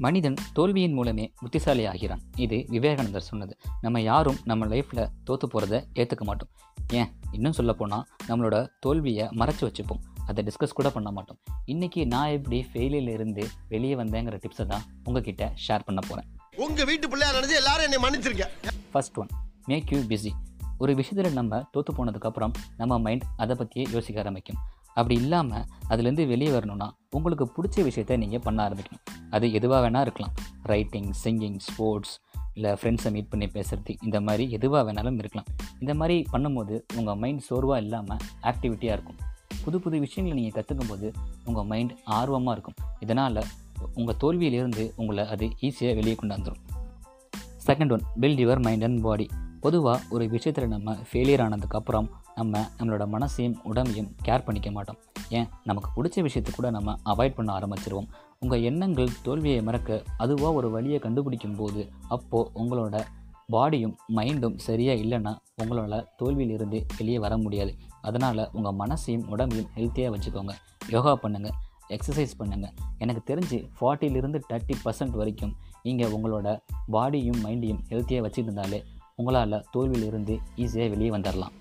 மனிதன் தோல்வியின் மூலமே புத்திசாலி ஆகிறான் இது விவேகானந்தர் சொன்னது. நம்ம யாரும் நம்ம லைஃப்பில் தோற்று போகிறத ஏற்றுக்க மாட்டோம். ஏன்? இன்னும் சொல்லப்போனால் நம்மளோட தோல்வியை மறைச்சி வச்சுப்போம். அதை டிஸ்கஸ் கூட பண்ண மாட்டோம். இன்றைக்கி நான் எப்படி ஃபெயிலியர்ல இருந்து வெளியே வந்தேங்கிற டிப்ஸை தான் உங்ககிட்ட ஷேர் பண்ண போகிறேன் உங்க வீட்டு பிள்ளையா நினைச்சு எல்லாரும் என்னை மன்னிச்சிருக்கேன் first one make you busy ஒரு விஷயத்தில் நம்ம தோற்று போனதுக்கப்புறம் நம்ம மைண்ட் அதை பற்றியே யோசிக்க ஆரம்பிக்கும். அப்படி இல்லாமல் அதுலேருந்து வெளியே வரணும்னா உங்களுக்கு பிடிச்ச விஷயத்த நீங்கள் பண்ண ஆரம்பிக்கணும். அது எதுவாக வேணால் இருக்கலாம். ரைட்டிங் சிங்கிங் ஸ்போர்ட்ஸ் இல்லை ஃப்ரெண்ட்ஸை மீட் பண்ணி பேசுகிறது இந்த மாதிரி எதுவாக வேணாலும் இருக்கலாம். இந்த மாதிரி பண்ணும்போது உங்கள் மைண்ட் சோர்வாக இல்லாமல் ஆக்டிவிட்டியாக இருக்கும். புது புது விஷயங்களை நீங்கள் கற்றுக்கும் போது உங்கள் மைண்ட் ஆர்வமாக இருக்கும். இதனால் உங்கள் தோல்வியிலிருந்து உங்களை அது ஈஸியாக வெளியே கொண்டாந்துடும் second one build your mind and body பொதுவாக ஒரு விஷயத்தில் நம்ம ஃபெயிலியர் ஆனதுக்கப்புறம் நம்ம நம்மளோட மனசையும் உடம்பையும் கேர் பண்ணிக்க மாட்டோம். ஏன்? நமக்கு பிடிச்ச விஷயத்தை கூட நம்ம அவாய்ட் பண்ண ஆரம்பிச்சிருவோம். உங்கள் எண்ணங்கள் தோல்வியை மறக்க அதுவாக ஒரு வழியை கண்டுபிடிக்கும் போது அப்போது உங்களோட பாடியும் மைண்டும் சரியாக இல்லைன்னா உங்களால் தோல்வியிலிருந்து வெளியே வர முடியாது. அதனால் உங்கள் மனசையும் உடம்பையும் ஹெல்த்தியாக வச்சுக்கோங்க. யோகா பண்ணுங்கள் எக்ஸசைஸ் பண்ணுங்கள் எனக்கு தெரிஞ்சு ஃபார்ட்டிலிருந்து தேர்ட்டி பர்சன்ட் வரைக்கும் நீங்கள் உங்களோட பாடியும் மைண்டையும் ஹெல்த்தியாக வச்சுருந்தாலே உங்களால் தோல்வியிலிருந்து ஈஸியாக வெளியே வந்துடலாம்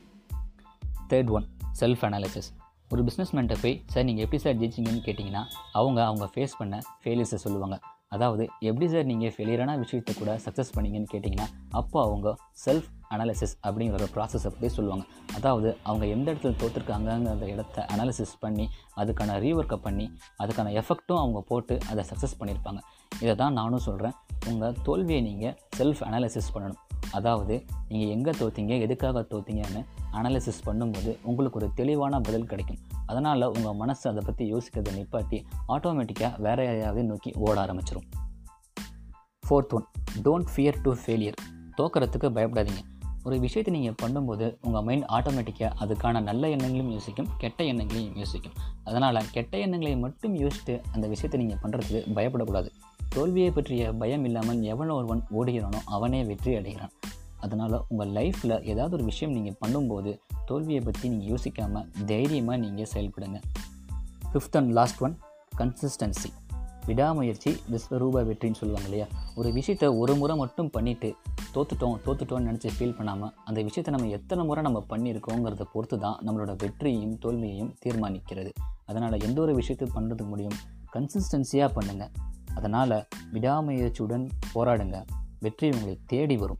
தேர்ட் ஒன் செல்ஃப் அனாலிசிஸ் ஒரு பிஸ்னஸ்மேன்ட்ட போய் சார் நீங்கள் எப்படி சார் ஜெயிச்சிங்கன்னு கேட்டிங்கன்னா அவங்க அவங்க ஃபேஸ் பண்ண ஃபெயிலியர்ஸை சொல்லுவாங்க. அதாவது எப்படி சார் நீங்கள் ஃபெயிலியரான விஷயத்தை கூட சக்ஸஸ் பண்ணீங்கன்னு கேட்டிங்கன்னா அப்போ அவங்க செல்ஃப் அனாலிசிஸ் அப்படிங்கிற ஒரு ப்ராசஸை பற்றி சொல்லுவாங்க. அதாவது அவங்க எந்த இடத்துல தோற்றுருக்காங்கங்கிற இடத்த அனாலிசிஸ் பண்ணி அதுக்கான ரீஒர்க்கை பண்ணி அதுக்கான எஃபெக்ட்டும் அவங்க போட்டு அதை சக்ஸஸ் பண்ணியிருப்பாங்க. இதை தான் நானும் சொல்கிறேன் உங்கள் தோல்வியை நீங்கள் செல்ஃப் அனாலிசிஸ் பண்ணணும். அதாவது நீங்கள் எங்கே தோத்தீங்க எதுக்காக தோத்தீங்கன்னு அனாலிசிஸ் பண்ணும்போது உங்களுக்கு ஒரு தெளிவான பதில் கிடைக்கும். அதனால் உங்கள் மனசு அதை பற்றி யோசிக்கிறதை நிப்பாட்டி ஆட்டோமேட்டிக்காக வேற யாரையாவது நோக்கி ஓட ஆரம்பிச்சிடும் fourth one don't fear to failure தோக்கிறதுக்கு பயப்படாதீங்க. ஒரு விஷயத்தை நீங்கள் பண்ணும்போது உங்கள் மைண்ட் ஆட்டோமேட்டிக்காக அதுக்கான நல்ல எண்ணங்களையும் யோசிக்கும் கெட்ட எண்ணங்களையும் யோசிக்கும். அதனால் கெட்ட எண்ணங்களை மட்டும் யோசிச்சுட்டு அந்த விஷயத்தை நீங்கள் பண்ணுறதுக்கு பயப்படக்கூடாது. தோல்வியை பற்றிய பயம் இல்லாமல் எவ்வளோ ஒருவன் ஓடுகிறானோ அவனே வெற்றி அடைகிறான். அதனால் உங்கள் லைஃப்பில் ஏதாவது ஒரு விஷயம் நீங்கள் பண்ணும்போது தோல்வியை பற்றி நீங்கள் யோசிக்காமல் தைரியமாக நீங்கள் செயல்படுங்க. Fifth and last one consistency விடாமுயற்சி விஸ்வரூப வெற்றின்னு சொல்லுவாங்க இல்லையா? ஒரு விஷயத்தை ஒரு முறை மட்டும் பண்ணிவிட்டு தோத்துட்டோம் தோத்துட்டோம்னு நினச்சி ஃபீல் பண்ணாமல் அந்த விஷயத்தை நம்ம எத்தனை முறை நம்ம பண்ணியிருக்கோங்கிறத பொறுத்து தான் நம்மளோட வெற்றியையும் தோல்வியையும் தீர்மானிக்கிறது. அதனால் எந்த ஒரு விஷயத்தை பண்ணுறதுக்கு முடியும்? கன்சிஸ்டன்சியாக பண்ணுங்கள் அதனால் விடாமுயற்சியுடன் போராடுங்க. வெற்றி உங்களை தேடி வரும்.